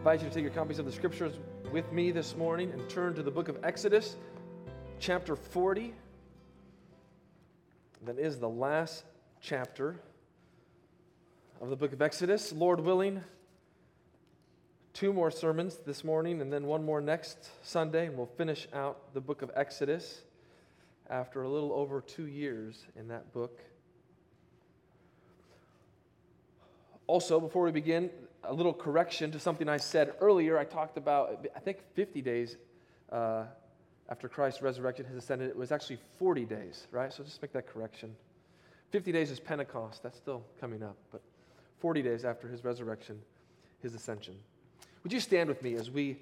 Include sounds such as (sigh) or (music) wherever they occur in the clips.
Invite you to take your copies of the scriptures with me this morning and turn to the book of Exodus, chapter 40. That is the last chapter of the book of Exodus. Lord willing, two more sermons this morning and then one more next Sunday, and we'll finish out the book of Exodus after a little over two years in that book. Also, before we begin, a little correction to something I said earlier. I talked about, I think, 50 days uh, after Christ resurrected, his ascended. It was actually 40 days, right? So just make that correction. 50 days is Pentecost. That's still coming up. But 40 days after his resurrection, his ascension. Would you stand with me as we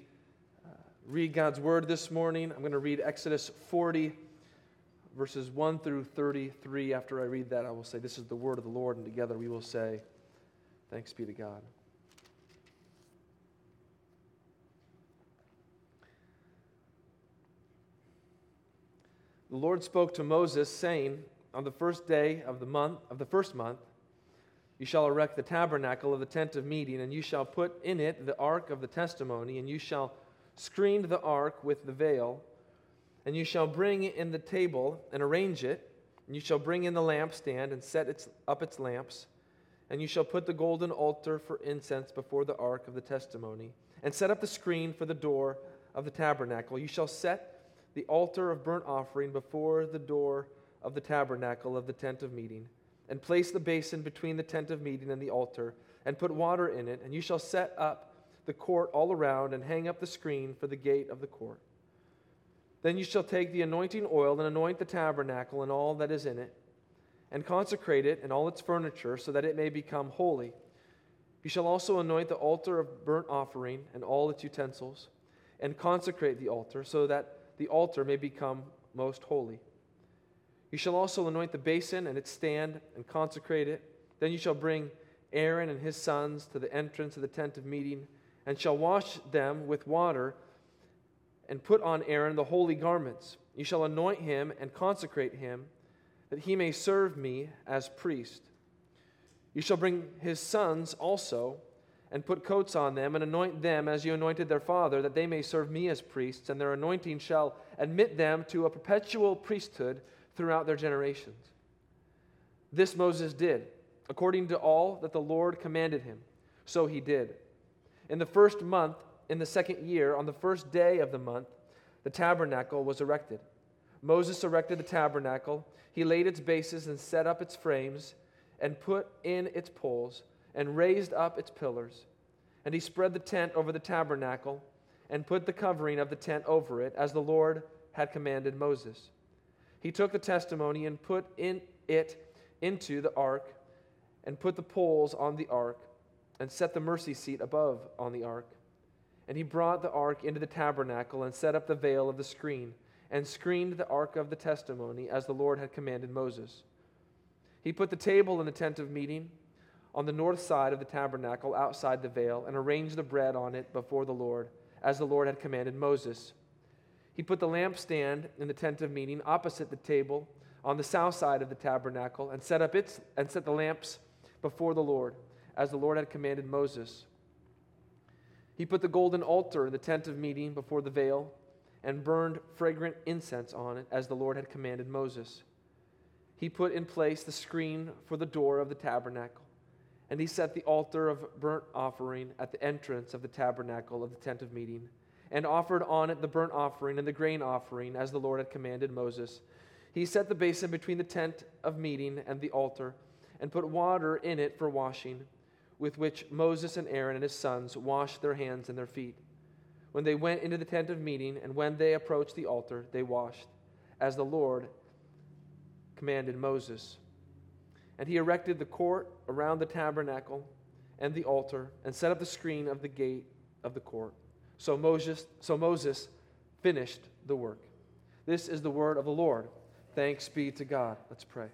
uh, read God's word this morning? I'm going to read Exodus 40, verses 1 through 33. After I read that, I will say, This is the word of the Lord, and together we will say, Thanks be to God. The Lord spoke to Moses, saying, On the first day of the month of the first month, you shall erect the tabernacle of the tent of meeting, and you shall put in it the ark of the testimony, and you shall screen the ark with the veil, and you shall bring in the table and arrange it, and you shall bring in the lampstand and set its, up its lamps, and you shall put the golden altar for incense before the ark of the testimony, and set up the screen for the door of the tabernacle. You shall set the altar of burnt offering before the door of the tabernacle of the tent of meeting, and place the basin between the tent of meeting and the altar, and put water in it, and you shall set up the court all around, and hang up the screen for the gate of the court. Then you shall take the anointing oil and anoint the tabernacle and all that is in it, and consecrate it and all its furniture, so that it may become holy. You shall also anoint the altar of burnt offering and all its utensils, and consecrate the altar, so that the altar may become most holy. You shall also anoint the basin and its stand and consecrate it. Then you shall bring Aaron and his sons to the entrance of the tent of meeting, and shall wash them with water, and put on Aaron the holy garments. You shall anoint him and consecrate him, that he may serve me as priest. You shall bring his sons also and put coats on them, and anoint them as you anointed their father, that they may serve me as priests, and their anointing shall admit them to a perpetual priesthood throughout their generations. This Moses did, according to all that the Lord commanded him. So he did. In the first month, in the second year, on the first day of the month, the tabernacle was erected. Moses erected the tabernacle. He laid its bases and set up its frames and put in its poles and raised up its pillars. And he spread the tent over the tabernacle and put the covering of the tent over it, as the Lord had commanded Moses. He took the testimony and put in it into the ark, and put the poles on the ark, and set the mercy seat above on the ark. And he brought the ark into the tabernacle and set up the veil of the screen, and screened the ark of the testimony, as the Lord had commanded Moses. He put the table in the tent of meeting on the north side of the tabernacle outside the veil and arranged the bread on it before the Lord, as the Lord had commanded Moses. He put the lampstand in the tent of meeting opposite the table on the south side of the tabernacle and set up its and set the lamps before the Lord, as the Lord had commanded Moses. He put the golden altar in the tent of meeting before the veil and burned fragrant incense on it, as the Lord had commanded Moses. He put in place the screen for the door of the tabernacle and he set the altar of burnt offering at the entrance of the tabernacle of the tent of meeting, and offered on it the burnt offering and the grain offering, as the Lord had commanded Moses. He set the basin between the tent of meeting and the altar, and put water in it for washing, with which Moses and Aaron and his sons washed their hands and their feet. When they went into the tent of meeting, and when they approached the altar, they washed, as the Lord commanded Moses. And he erected the court around the tabernacle and the altar, and set up the screen of the gate of the court. So Moses, so Moses finished the work. This is the word of the Lord. Thanks be to God. Let's pray.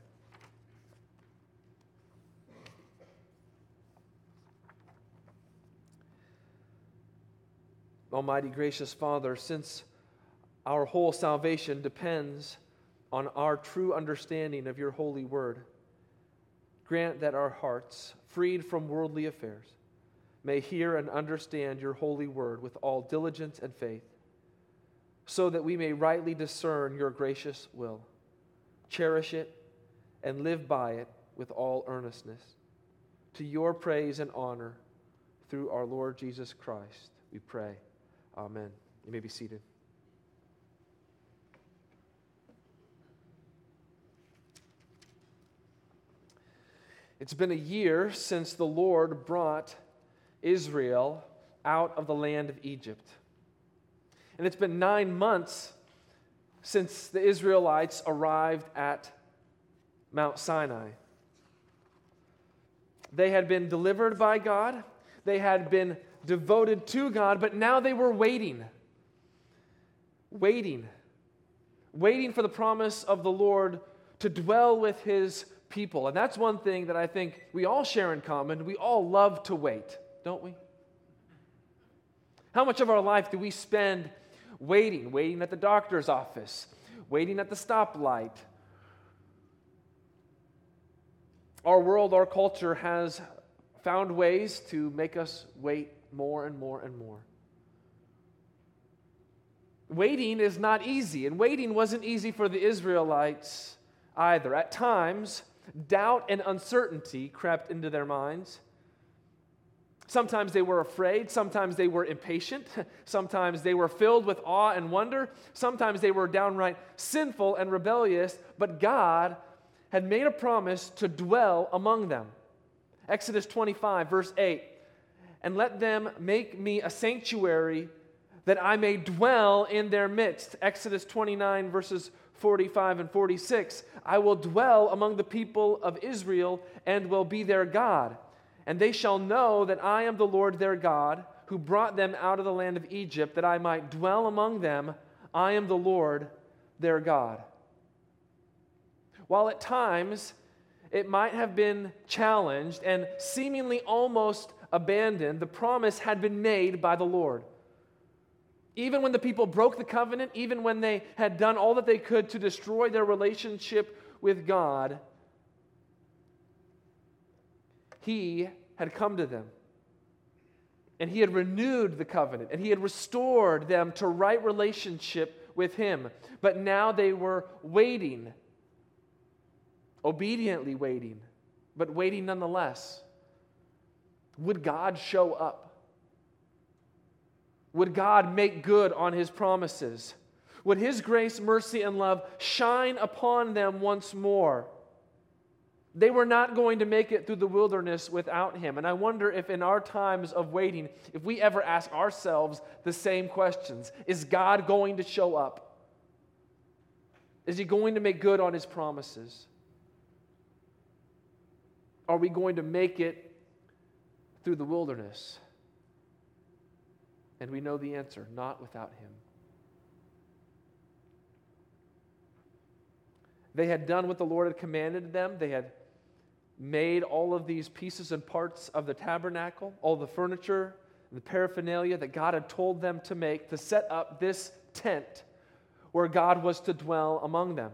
Almighty gracious Father, since our whole salvation depends on our true understanding of your holy word, grant that our hearts, freed from worldly affairs, may hear and understand your holy word with all diligence and faith, so that we may rightly discern your gracious will, cherish it, and live by it with all earnestness. To your praise and honor, through our Lord Jesus Christ, we pray. Amen. You may be seated. It's been a year since the Lord brought Israel out of the land of Egypt. And it's been nine months since the Israelites arrived at Mount Sinai. They had been delivered by God, they had been devoted to God, but now they were waiting. Waiting. Waiting for the promise of the Lord to dwell with his people. And that's one thing that I think we all share in common. We all love to wait, don't we? How much of our life do we spend waiting? Waiting at the doctor's office, waiting at the stoplight. Our world, our culture has found ways to make us wait more and more and more. Waiting is not easy, and waiting wasn't easy for the Israelites either. At times, doubt and uncertainty crept into their minds. Sometimes they were afraid. Sometimes they were impatient. (laughs) Sometimes they were filled with awe and wonder. Sometimes they were downright sinful and rebellious. But God had made a promise to dwell among them. Exodus 25, verse 8 And let them make me a sanctuary that I may dwell in their midst. Exodus 29, verses 45 and 46 I will dwell among the people of Israel and will be their God. And they shall know that I am the Lord their God, who brought them out of the land of Egypt, that I might dwell among them. I am the Lord their God. While at times it might have been challenged and seemingly almost abandoned, the promise had been made by the Lord. Even when the people broke the covenant, even when they had done all that they could to destroy their relationship with God, He had come to them. And He had renewed the covenant, and He had restored them to right relationship with Him. But now they were waiting, obediently waiting, but waiting nonetheless. Would God show up? Would God make good on his promises? Would his grace, mercy, and love shine upon them once more? They were not going to make it through the wilderness without him. And I wonder if in our times of waiting, if we ever ask ourselves the same questions Is God going to show up? Is he going to make good on his promises? Are we going to make it through the wilderness? And we know the answer not without him. They had done what the Lord had commanded them. They had made all of these pieces and parts of the tabernacle, all the furniture, the paraphernalia that God had told them to make to set up this tent where God was to dwell among them.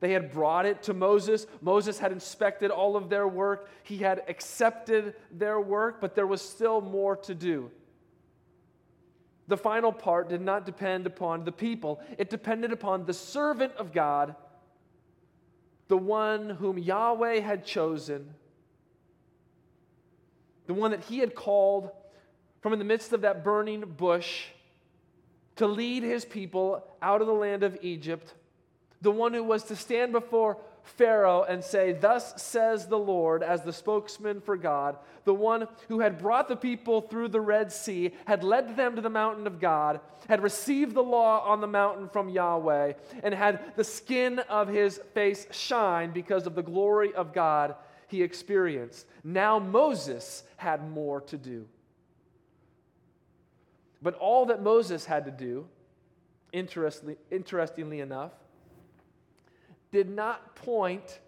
They had brought it to Moses. Moses had inspected all of their work. He had accepted their work, but there was still more to do. The final part did not depend upon the people, it depended upon the servant of God, the one whom Yahweh had chosen, the one that he had called from in the midst of that burning bush to lead his people out of the land of Egypt, the one who was to stand before Pharaoh and say, Thus says the Lord, as the spokesman for God, the one who had brought the people through the Red Sea, had led them to the mountain of God, had received the law on the mountain from Yahweh, and had the skin of his face shine because of the glory of God he experienced. Now Moses had more to do. But all that Moses had to do, interestingly, interestingly enough, did not point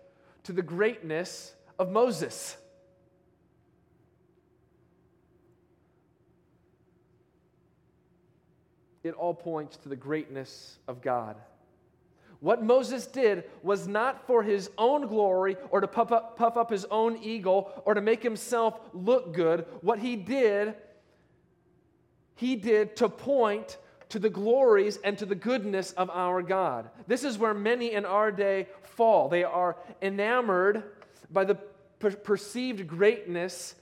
to the greatness of Moses. It all points to the greatness of God. What Moses did was not for his own glory or to puff up, puff up his own ego or to make himself look good. What he did, he did to point to the glories and to the goodness of our God. This is where many in our day fall. They are enamored by the per- perceived greatness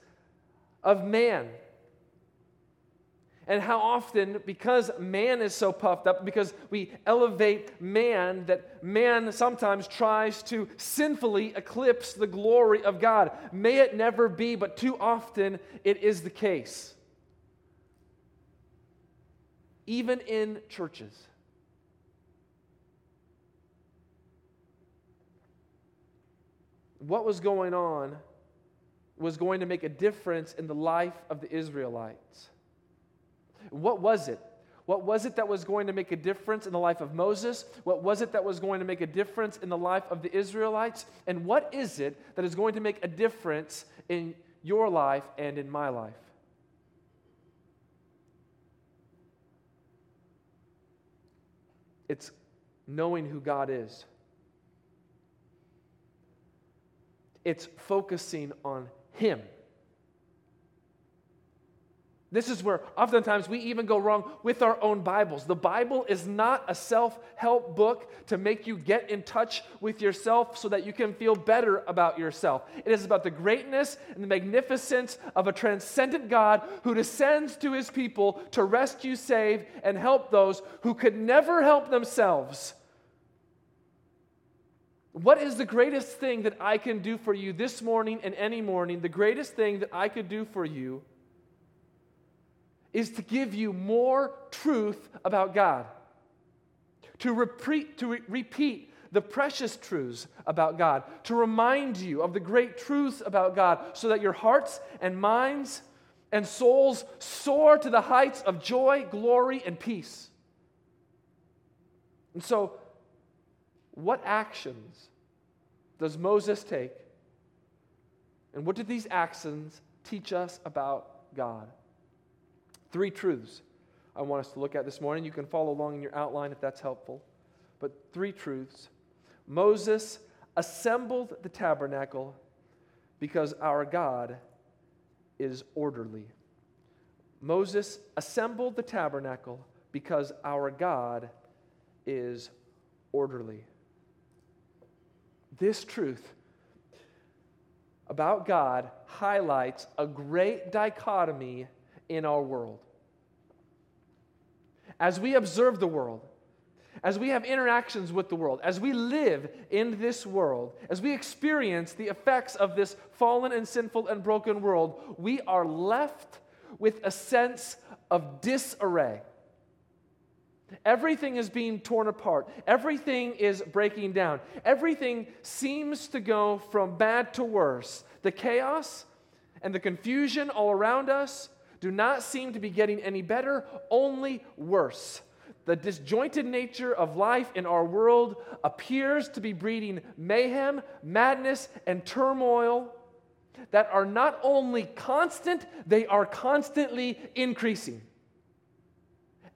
of man. And how often, because man is so puffed up, because we elevate man, that man sometimes tries to sinfully eclipse the glory of God. May it never be, but too often it is the case. Even in churches. What was going on was going to make a difference in the life of the Israelites. What was it? What was it that was going to make a difference in the life of Moses? What was it that was going to make a difference in the life of the Israelites? And what is it that is going to make a difference in your life and in my life? It's knowing who God is. It's focusing on Him. This is where oftentimes we even go wrong with our own Bibles. The Bible is not a self help book to make you get in touch with yourself so that you can feel better about yourself. It is about the greatness and the magnificence of a transcendent God who descends to his people to rescue, save, and help those who could never help themselves. What is the greatest thing that I can do for you this morning and any morning? The greatest thing that I could do for you is to give you more truth about God, to repeat, to re- repeat the precious truths about God, to remind you of the great truths about God, so that your hearts and minds and souls soar to the heights of joy, glory, and peace. And so, what actions does Moses take? And what do these actions teach us about God? Three truths I want us to look at this morning. You can follow along in your outline if that's helpful. But three truths. Moses assembled the tabernacle because our God is orderly. Moses assembled the tabernacle because our God is orderly. This truth about God highlights a great dichotomy in our world. As we observe the world, as we have interactions with the world, as we live in this world, as we experience the effects of this fallen and sinful and broken world, we are left with a sense of disarray. Everything is being torn apart. Everything is breaking down. Everything seems to go from bad to worse. The chaos and the confusion all around us do not seem to be getting any better, only worse. The disjointed nature of life in our world appears to be breeding mayhem, madness, and turmoil that are not only constant, they are constantly increasing.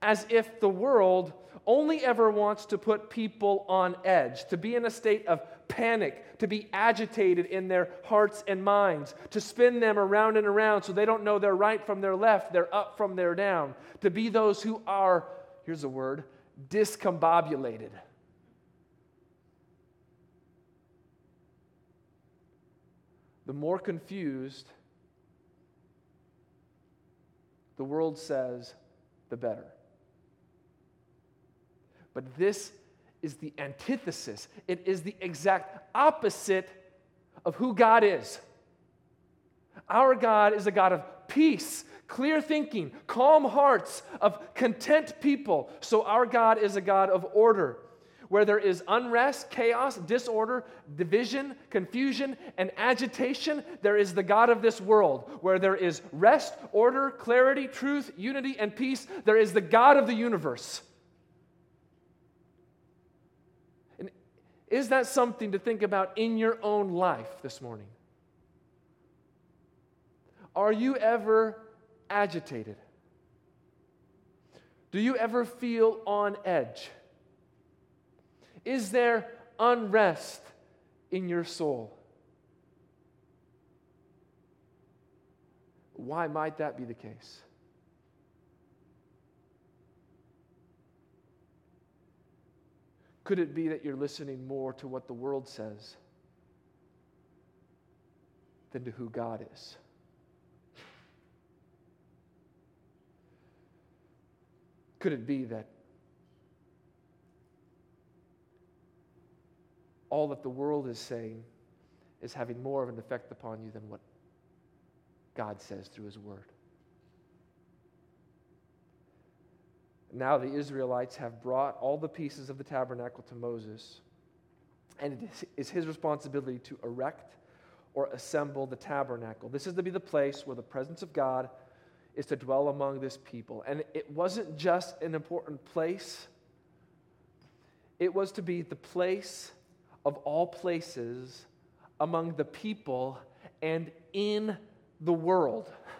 As if the world only ever wants to put people on edge, to be in a state of panic, to be agitated in their hearts and minds, to spin them around and around so they don't know their right from their left, their up from their down, to be those who are, here's a word, discombobulated. The more confused the world says, the better. But this is the antithesis, it is the exact opposite of who God is. Our God is a God of peace, clear thinking, calm hearts, of content people. So our God is a God of order. Where there is unrest, chaos, disorder, division, confusion, and agitation, there is the God of this world. Where there is rest, order, clarity, truth, unity, and peace, there is the God of the universe. And is that something to think about in your own life this morning? Are you ever agitated? Do you ever feel on edge? Is there unrest in your soul? Why might that be the case? Could it be that you're listening more to what the world says than to who God is? Could it be that all that the world is saying is having more of an effect upon you than what God says through His Word? Now the Israelites have brought all the pieces of the tabernacle to Moses, and it is his responsibility to erect or assemble the tabernacle. This is to be the place where the presence of God is to dwell among this people. And it wasn't just an important place, it was to be the place of all places among the people and in the world. (laughs)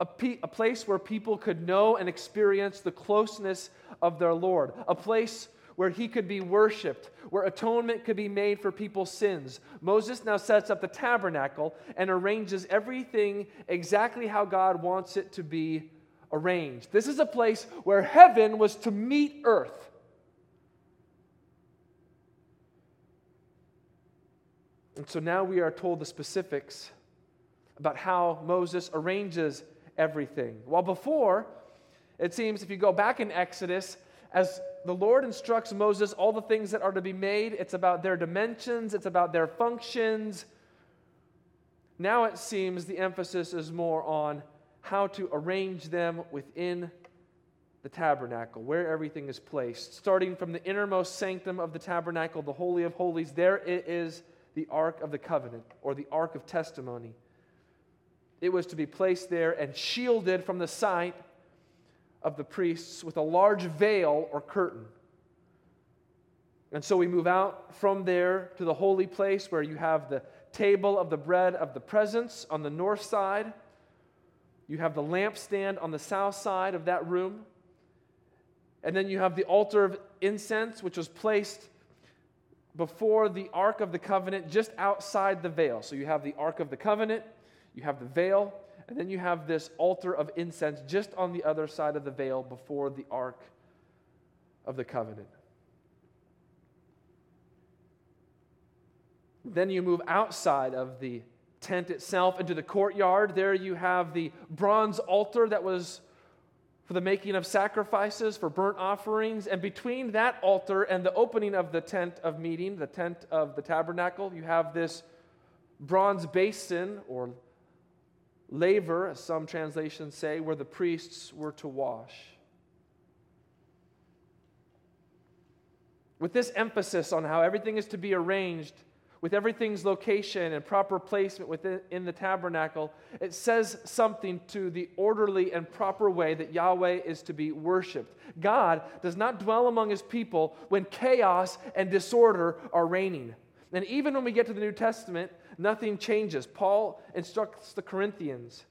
A, pe- a place where people could know and experience the closeness of their Lord. A place where he could be worshiped, where atonement could be made for people's sins. Moses now sets up the tabernacle and arranges everything exactly how God wants it to be arranged. This is a place where heaven was to meet earth. And so now we are told the specifics about how Moses arranges everything. While before, it seems if you go back in Exodus, as the Lord instructs Moses all the things that are to be made, it's about their dimensions, it's about their functions. Now it seems the emphasis is more on how to arrange them within the tabernacle, where everything is placed. Starting from the innermost sanctum of the tabernacle, the Holy of Holies, there it is the Ark of the Covenant, or the Ark of Testimony. It was to be placed there and shielded from the sight of the priests with a large veil or curtain. And so we move out from there to the holy place where you have the table of the bread of the presence on the north side. You have the lampstand on the south side of that room. And then you have the altar of incense, which was placed before the Ark of the Covenant just outside the veil. So you have the Ark of the Covenant, you have the veil, and then you have this altar of incense just on the other side of the veil before the Ark of the Covenant. Then you move outside of the tent itself into the courtyard. There you have the bronze altar that was for the making of sacrifices, for burnt offerings. And between that altar and the opening of the tent of meeting, the tent of the tabernacle, you have this bronze basin or laver, as some translations say, where the priests were to wash. With this emphasis on how everything is to be arranged, with everything's location and proper placement within in the tabernacle, it says something to the orderly and proper way that Yahweh is to be worshiped. God does not dwell among his people when chaos and disorder are reigning. And even when we get to the New Testament, nothing changes. Paul instructs the Corinthians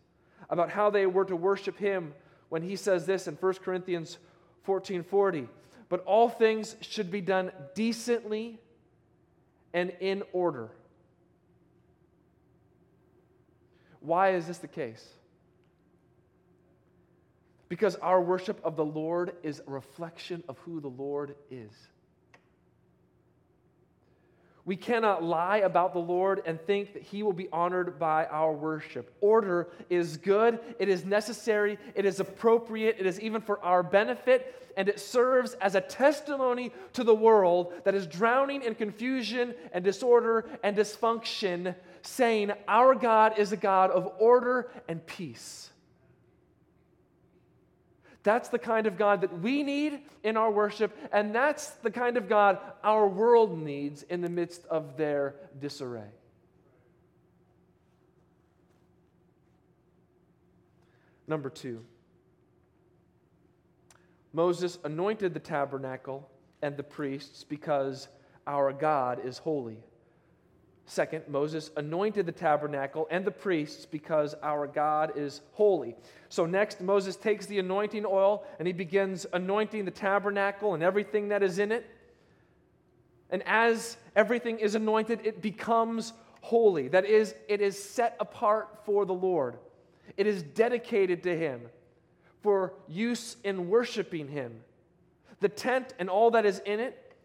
about how they were to worship him when he says this in 1 Corinthians 14:40. But all things should be done decently and in order. Why is this the case? Because our worship of the Lord is a reflection of who the Lord is. We cannot lie about the Lord and think that He will be honored by our worship. Order is good, it is necessary, it is appropriate, it is even for our benefit, and it serves as a testimony to the world that is drowning in confusion and disorder and dysfunction, saying, Our God is a God of order and peace. That's the kind of God that we need in our worship, and that's the kind of God our world needs in the midst of their disarray. Number two, Moses anointed the tabernacle and the priests because our God is holy. Second, Moses anointed the tabernacle and the priests because our God is holy. So, next, Moses takes the anointing oil and he begins anointing the tabernacle and everything that is in it. And as everything is anointed, it becomes holy. That is, it is set apart for the Lord, it is dedicated to Him for use in worshiping Him. The tent and all that is in it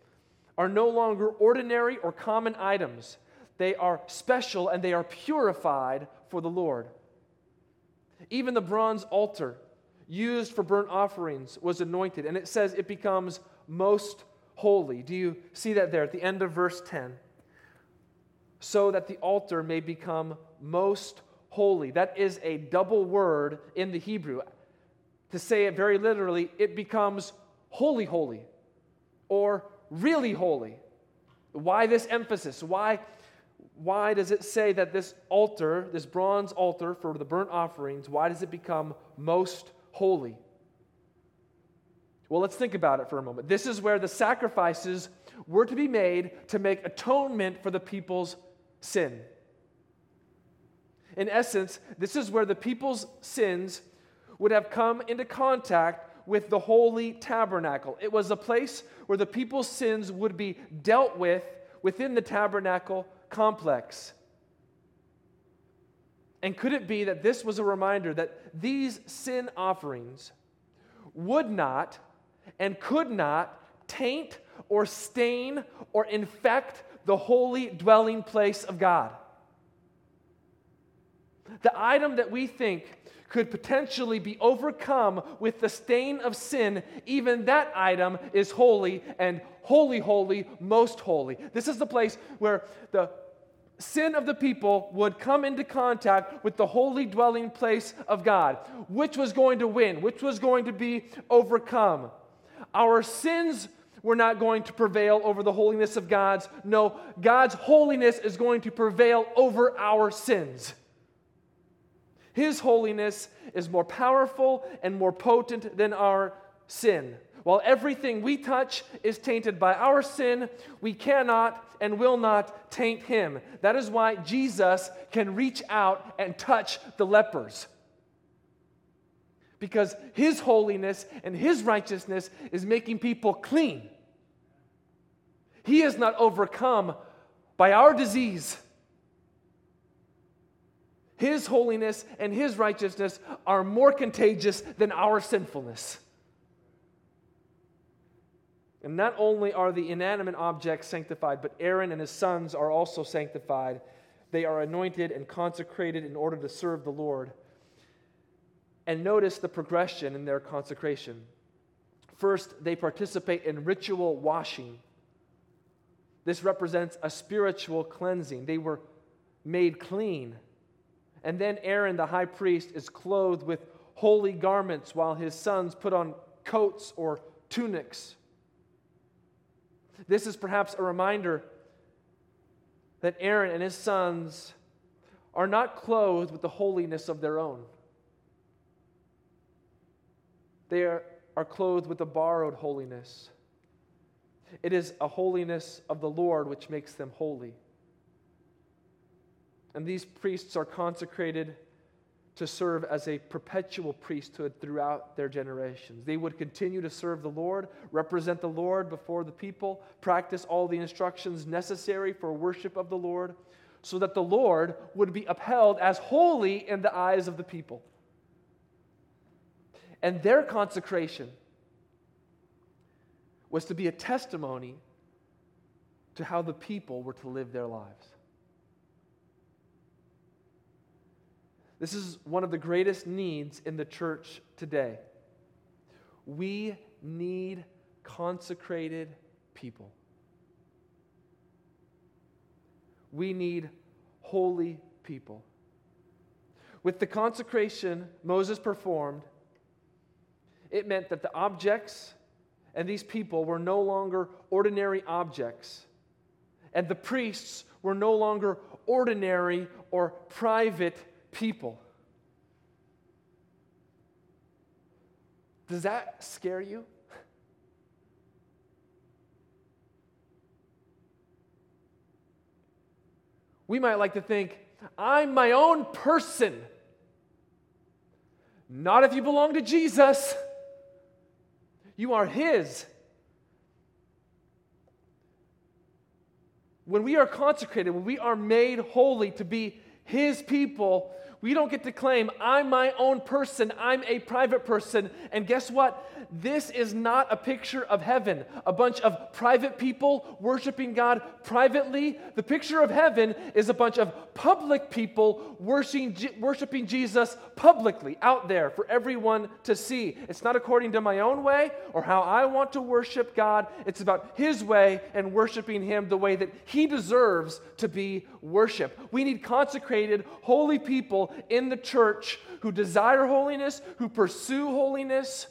are no longer ordinary or common items. They are special and they are purified for the Lord. Even the bronze altar used for burnt offerings was anointed, and it says it becomes most holy. Do you see that there at the end of verse 10? So that the altar may become most holy. That is a double word in the Hebrew. To say it very literally, it becomes holy, holy, or really holy. Why this emphasis? Why why does it say that this altar, this bronze altar for the burnt offerings, why does it become most holy? Well, let's think about it for a moment. This is where the sacrifices were to be made to make atonement for the people's sin. In essence, this is where the people's sins would have come into contact with the holy tabernacle. It was a place where the people's sins would be dealt with within the tabernacle complex. And could it be that this was a reminder that these sin offerings would not and could not taint or stain or infect the holy dwelling place of God? The item that we think could potentially be overcome with the stain of sin, even that item is holy and holy, holy, most holy. This is the place where the sin of the people would come into contact with the holy dwelling place of God. Which was going to win? Which was going to be overcome? Our sins were not going to prevail over the holiness of God's. No, God's holiness is going to prevail over our sins. His holiness is more powerful and more potent than our sin. While everything we touch is tainted by our sin, we cannot and will not taint him. That is why Jesus can reach out and touch the lepers. Because his holiness and his righteousness is making people clean. He is not overcome by our disease. His holiness and His righteousness are more contagious than our sinfulness. And not only are the inanimate objects sanctified, but Aaron and his sons are also sanctified. They are anointed and consecrated in order to serve the Lord. And notice the progression in their consecration. First, they participate in ritual washing. This represents a spiritual cleansing. They were made clean and then Aaron, the high priest, is clothed with holy garments while his sons put on coats or tunics. This is perhaps a reminder that Aaron and his sons are not clothed with the holiness of their own. They are, are clothed with a borrowed holiness. It is a holiness of the Lord which makes them holy. And these priests are consecrated to serve as a perpetual priesthood throughout their generations. They would continue to serve the Lord, represent the Lord before the people, practice all the instructions necessary for worship of the Lord, so that the Lord would be upheld as holy in the eyes of the people. And their consecration was to be a testimony to how the people were to live their lives. This is one of the greatest needs in the church today. We need consecrated people. We need holy people. With the consecration Moses performed, it meant that the objects and these people were no longer ordinary objects, and the priests were no longer ordinary or private people. Does that scare you? We might like to think, I'm my own person. Not if you belong to Jesus. You are His. When we are consecrated, when we are made holy to be His people, we don't get to claim, I'm my own person, I'm a private person. And guess what? This is not a picture of heaven, a bunch of private people worshiping God privately. The picture of heaven is a bunch of public people worshiping, worshiping Jesus publicly out there for everyone to see. It's not according to my own way or how I want to worship God, it's about His way and worshiping Him the way that He deserves to be worshiped. We need consecrated, holy people in the church who desire holiness, who pursue holiness,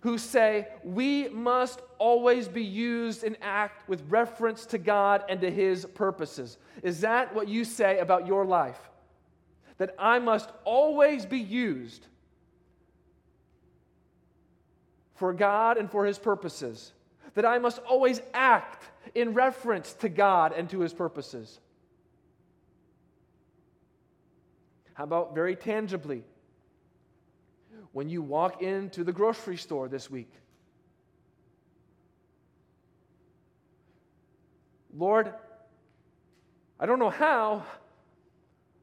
who say, We must always be used and act with reference to God and to His purposes. Is that what you say about your life? That I must always be used for God and for His purposes? That I must always act in reference to God and to His purposes? How about very tangibly? When you walk into the grocery store this week, Lord, I don't know how,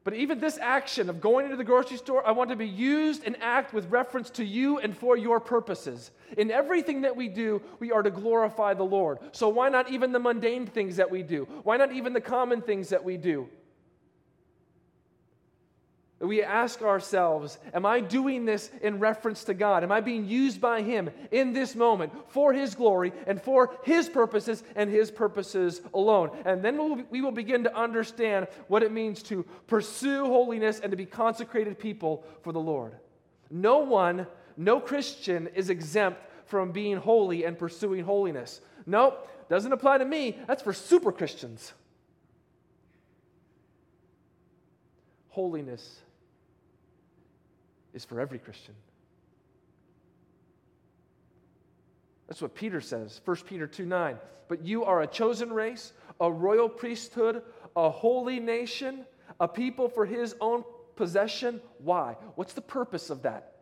but even this action of going into the grocery store, I want to be used and act with reference to you and for your purposes. In everything that we do, we are to glorify the Lord. So why not even the mundane things that we do? Why not even the common things that we do? We ask ourselves, Am I doing this in reference to God? Am I being used by Him in this moment for His glory and for His purposes and His purposes alone? And then we will begin to understand what it means to pursue holiness and to be consecrated people for the Lord. No one, no Christian is exempt from being holy and pursuing holiness. Nope, doesn't apply to me. That's for super Christians. Holiness is for every Christian. That's what Peter says, 1 Peter 2 9. But you are a chosen race, a royal priesthood, a holy nation, a people for his own possession. Why? What's the purpose of that?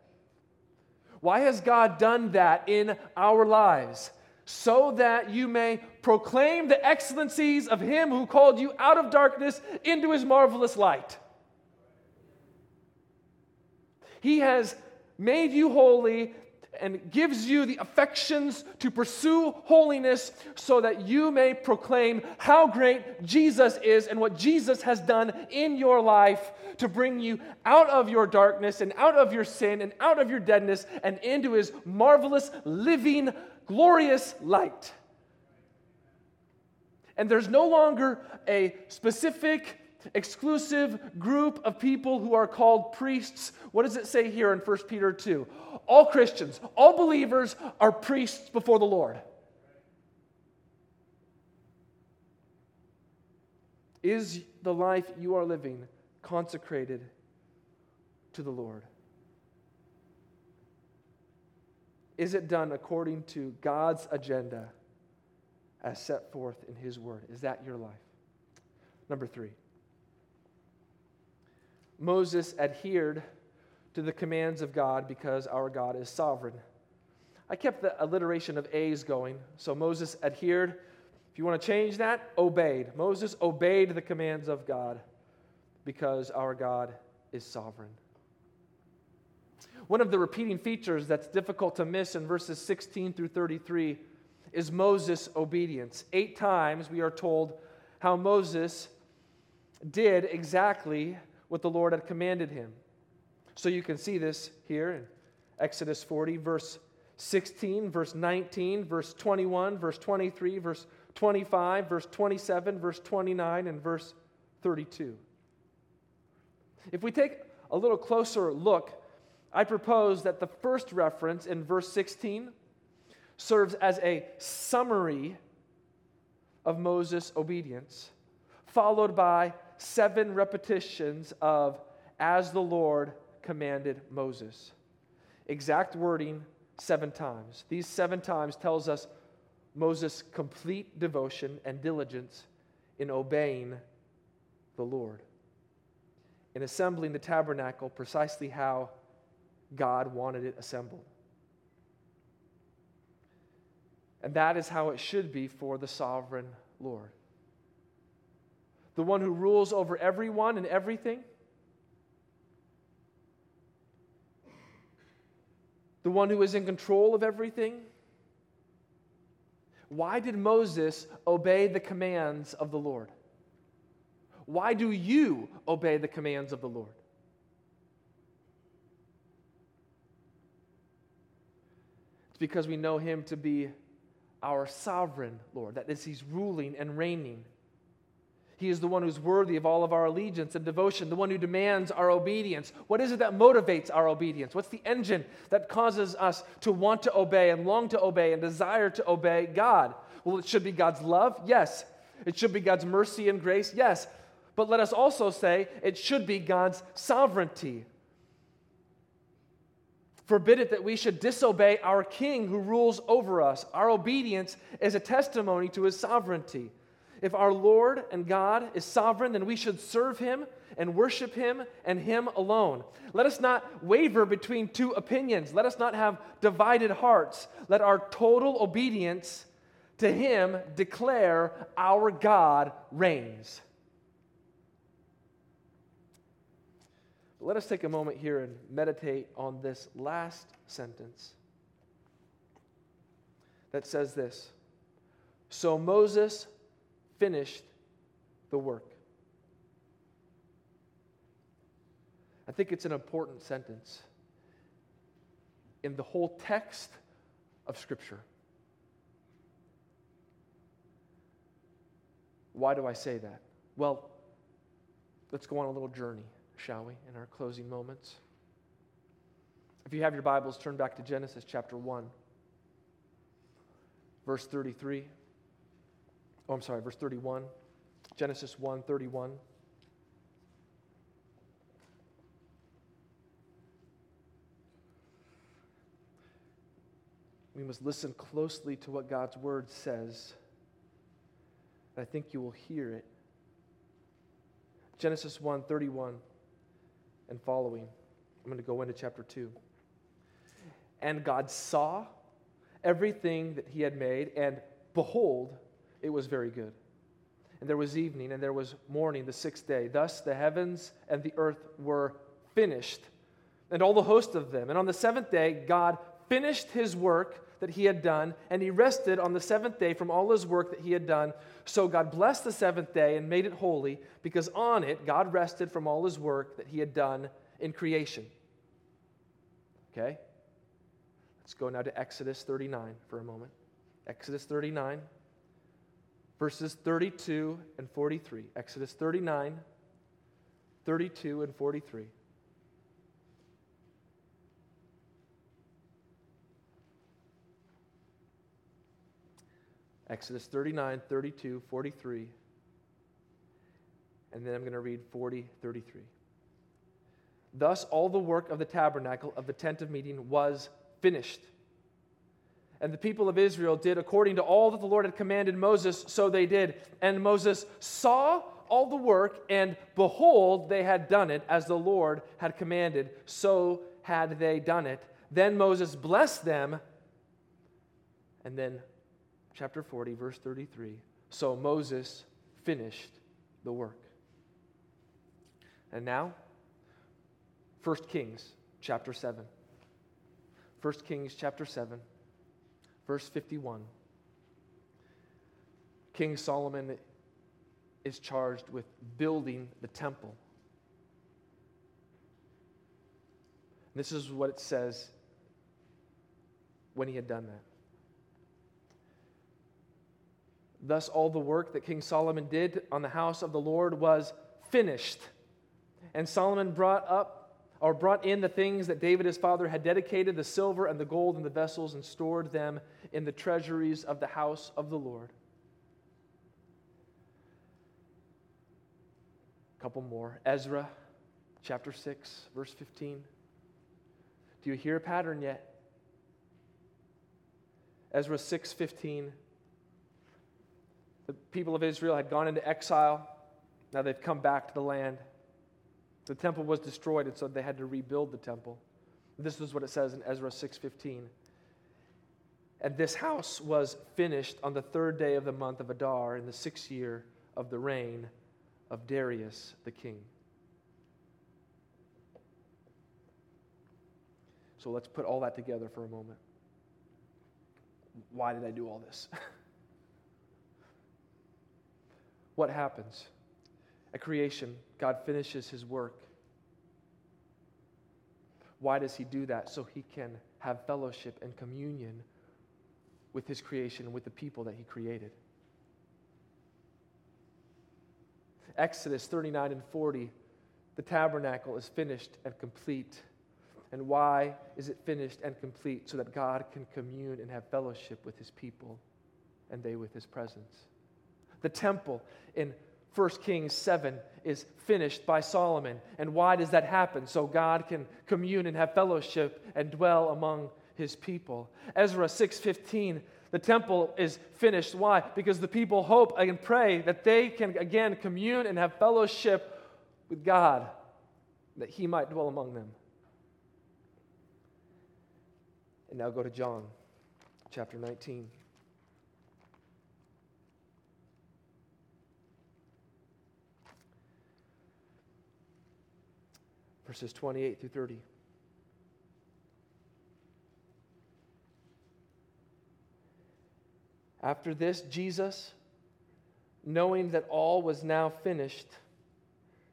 Why has God done that in our lives? So that you may proclaim the excellencies of him who called you out of darkness into his marvelous light. He has made you holy and gives you the affections to pursue holiness so that you may proclaim how great Jesus is and what Jesus has done in your life to bring you out of your darkness and out of your sin and out of your deadness and into his marvelous, living, glorious light. And there's no longer a specific exclusive group of people who are called priests. What does it say here in 1 Peter 2? All Christians, all believers are priests before the Lord. Is the life you are living consecrated to the Lord? Is it done according to God's agenda as set forth in His Word? Is that your life? Number three. Moses adhered to the commands of God because our God is sovereign. I kept the alliteration of A's going. So Moses adhered. If you want to change that, obeyed. Moses obeyed the commands of God because our God is sovereign. One of the repeating features that's difficult to miss in verses 16 through 33 is Moses' obedience. Eight times we are told how Moses did exactly what the Lord had commanded him. So you can see this here in Exodus 40, verse 16, verse 19, verse 21, verse 23, verse 25, verse 27, verse 29, and verse 32. If we take a little closer look, I propose that the first reference in verse 16 serves as a summary of Moses' obedience, followed by seven repetitions of as the Lord commanded Moses. Exact wording seven times. These seven times tells us Moses' complete devotion and diligence in obeying the Lord. In assembling the tabernacle precisely how God wanted it assembled. And that is how it should be for the sovereign Lord. The one who rules over everyone and everything. The one who is in control of everything. Why did Moses obey the commands of the Lord? Why do you obey the commands of the Lord? It's because we know him to be our sovereign Lord. That is, He's ruling and reigning. He is the one who's worthy of all of our allegiance and devotion, the one who demands our obedience. What is it that motivates our obedience? What's the engine that causes us to want to obey and long to obey and desire to obey God? Well, it should be God's love, yes. It should be God's mercy and grace, yes. But let us also say it should be God's sovereignty. Forbid it that we should disobey our king who rules over us. Our obedience is a testimony to his sovereignty. If our Lord and God is sovereign, then we should serve him and worship him and him alone. Let us not waver between two opinions. Let us not have divided hearts. Let our total obedience to him declare our God reigns. let us take a moment here and meditate on this last sentence that says this So Moses finished the work. I think it's an important sentence in the whole text of Scripture. Why do I say that? Well, let's go on a little journey shall we, in our closing moments? If you have your Bibles, turn back to Genesis chapter 1, verse 33. Oh, I'm sorry, verse 31. Genesis 1 31. We must listen closely to what God's word says. I think you will hear it. Genesis 1 31 and following. I'm going to go into chapter 2. And God saw everything that he had made, and behold, it was very good. And there was evening, and there was morning the sixth day. Thus the heavens and the earth were finished, and all the host of them. And on the seventh day, God finished his work that he had done, and he rested on the seventh day from all his work that he had done. So God blessed the seventh day and made it holy, because on it God rested from all his work that he had done in creation. Okay? Let's go now to Exodus 39 for a moment. Exodus 39, verses 32 and 43. Exodus 39, 32 and 43. Exodus 39, 32, 43. And then I'm going to read 40, 33. Thus, all the work of the tabernacle of the tent of meeting was finished. And the people of Israel did according to all that the Lord had commanded Moses, so they did. And Moses saw all the work, and behold, they had done it as the Lord had commanded, so had they done it. Then Moses blessed them, and then chapter 40, verse 33. So Moses finished the work. And now, 1 Kings chapter 7. 1 Kings chapter 7, verse 51. King Solomon is charged with building the temple. This is what it says when he had done that. Thus, all the work that King Solomon did on the house of the Lord was finished. And Solomon brought up or brought in the things that David his father had dedicated the silver and the gold and the vessels and stored them in the treasuries of the house of the Lord. A couple more. Ezra chapter 6, verse 15. Do you hear a pattern yet? Ezra 6:15 The people of Israel had gone into exile. Now they've come back to the land. The temple was destroyed and so they had to rebuild the temple. This is what it says in Ezra 6:15. And this house was finished on the third day of the month of Adar in the sixth year of the reign of Darius the king. So let's put all that together for a moment. Why did I do all this? (laughs) what happens? At creation, God finishes his work. Why does he do that? So he can have fellowship and communion with his creation, with the people that he created. Exodus 39 and 40, the tabernacle is finished and complete. And why is it finished and complete? So that God can commune and have fellowship with his people and they with his presence. The temple in 1 Kings 7 is finished by Solomon. And why does that happen? So God can commune and have fellowship and dwell among his people. Ezra 6:15 the temple is finished. Why? Because the people hope and pray that they can again commune and have fellowship with God, that He might dwell among them. And now go to John chapter 19. Verses 28 through 30. After this, Jesus, knowing that all was now finished,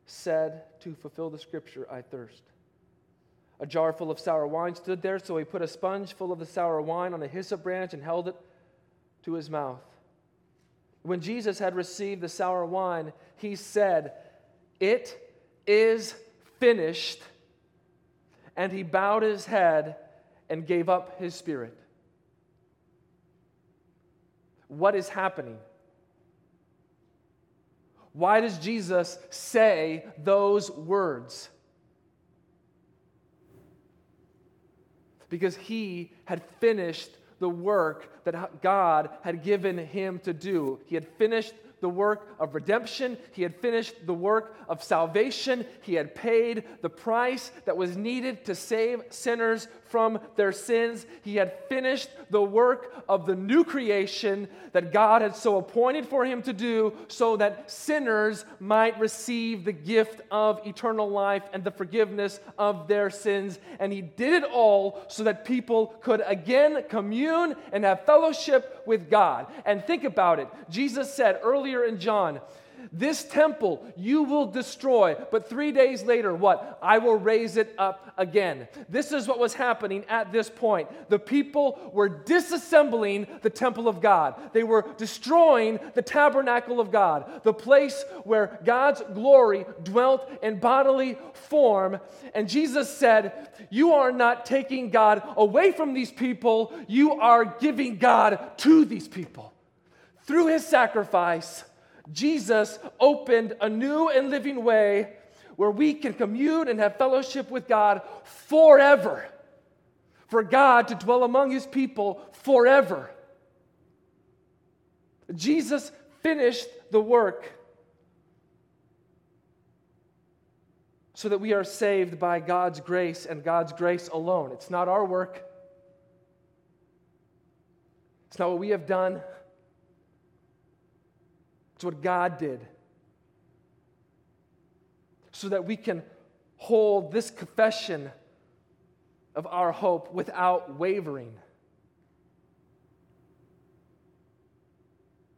said to fulfill the scripture, I thirst. A jar full of sour wine stood there, so he put a sponge full of the sour wine on a hyssop branch and held it to his mouth. When Jesus had received the sour wine, he said, It is finished. And he bowed his head and gave up his spirit. What is happening? Why does Jesus say those words? because he had finished the work that God had given him to do. He had finished the work of redemption. He had finished the work of salvation. He had paid the price that was needed to save sinners from their sins. He had finished the work of the new creation that God had so appointed for him to do so that sinners might receive the gift of eternal life and the forgiveness of their sins. And he did it all so that people could again commune and have fellowship with God. And think about it. Jesus said earlier in John, this temple you will destroy, but three days later, what? I will raise it up again. This is what was happening at this point. The people were disassembling the temple of God, they were destroying the tabernacle of God, the place where God's glory dwelt in bodily form. And Jesus said, You are not taking God away from these people, you are giving God to these people. Through his sacrifice, Jesus opened a new and living way where we can commune and have fellowship with God forever. For God to dwell among his people forever. Jesus finished the work so that we are saved by God's grace and God's grace alone. It's not our work, it's not what we have done. It's what God did. So that we can hold this confession of our hope without wavering.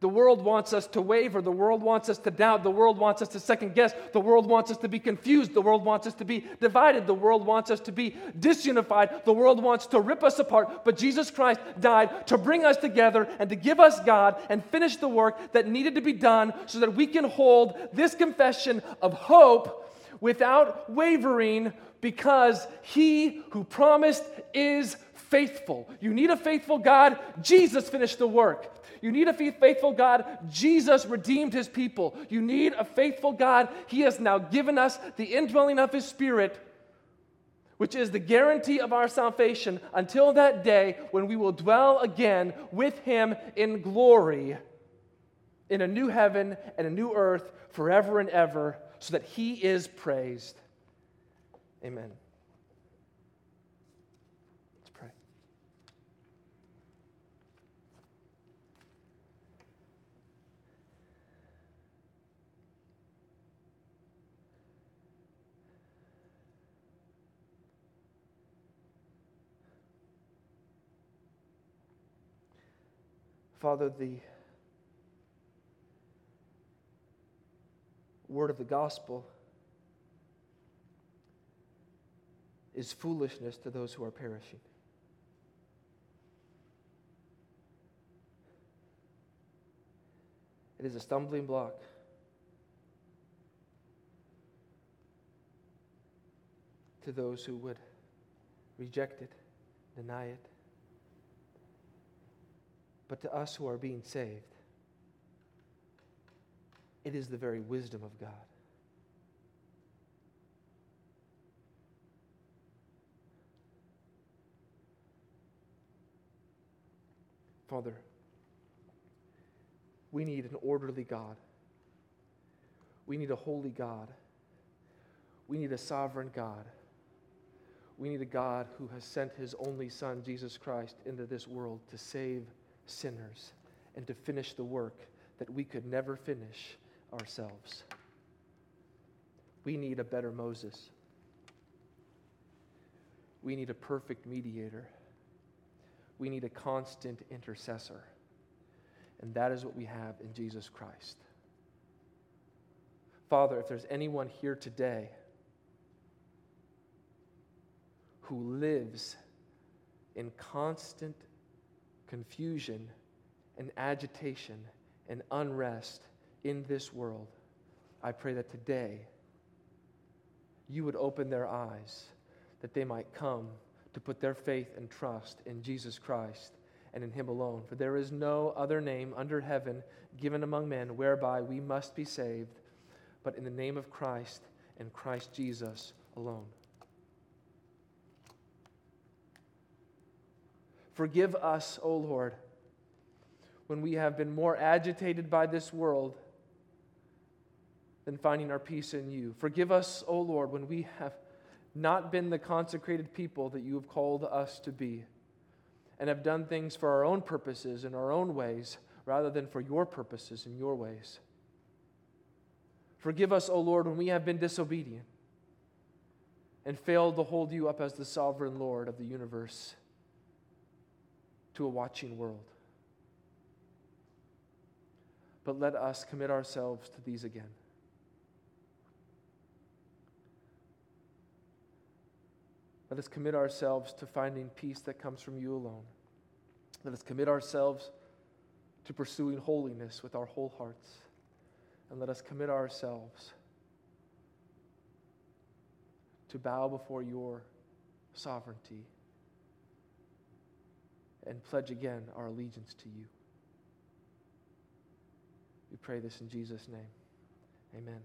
The world wants us to waver. The world wants us to doubt. The world wants us to second guess. The world wants us to be confused. The world wants us to be divided. The world wants us to be disunified. The world wants to rip us apart. But Jesus Christ died to bring us together and to give us God and finish the work that needed to be done so that we can hold this confession of hope without wavering because he who promised is faithful. You need a faithful God. Jesus finished the work. You need a faithful God. Jesus redeemed his people. You need a faithful God. He has now given us the indwelling of his spirit, which is the guarantee of our salvation until that day when we will dwell again with him in glory in a new heaven and a new earth forever and ever so that he is praised. Amen. Father, the word of the gospel is foolishness to those who are perishing. It is a stumbling block. To those who would reject it, deny it but to us who are being saved, it is the very wisdom of God. Father, we need an orderly God. We need a holy God. We need a sovereign God. We need a God who has sent his only Son, Jesus Christ, into this world to save sinners and to finish the work that we could never finish ourselves. We need a better Moses. We need a perfect mediator. We need a constant intercessor. And that is what we have in Jesus Christ. Father, if there's anyone here today who lives in constant confusion and agitation and unrest in this world, I pray that today you would open their eyes that they might come to put their faith and trust in Jesus Christ and in Him alone. For there is no other name under heaven given among men whereby we must be saved, but in the name of Christ and Christ Jesus alone. Forgive us, O Lord, when we have been more agitated by this world than finding our peace in you. Forgive us, O Lord, when we have not been the consecrated people that you have called us to be and have done things for our own purposes and our own ways rather than for your purposes and your ways. Forgive us, O Lord, when we have been disobedient and failed to hold you up as the sovereign Lord of the universe to a watching world. But let us commit ourselves to these again. Let us commit ourselves to finding peace that comes from you alone. Let us commit ourselves to pursuing holiness with our whole hearts. And let us commit ourselves to bow before your sovereignty and pledge again our allegiance to you. We pray this in Jesus' name. Amen.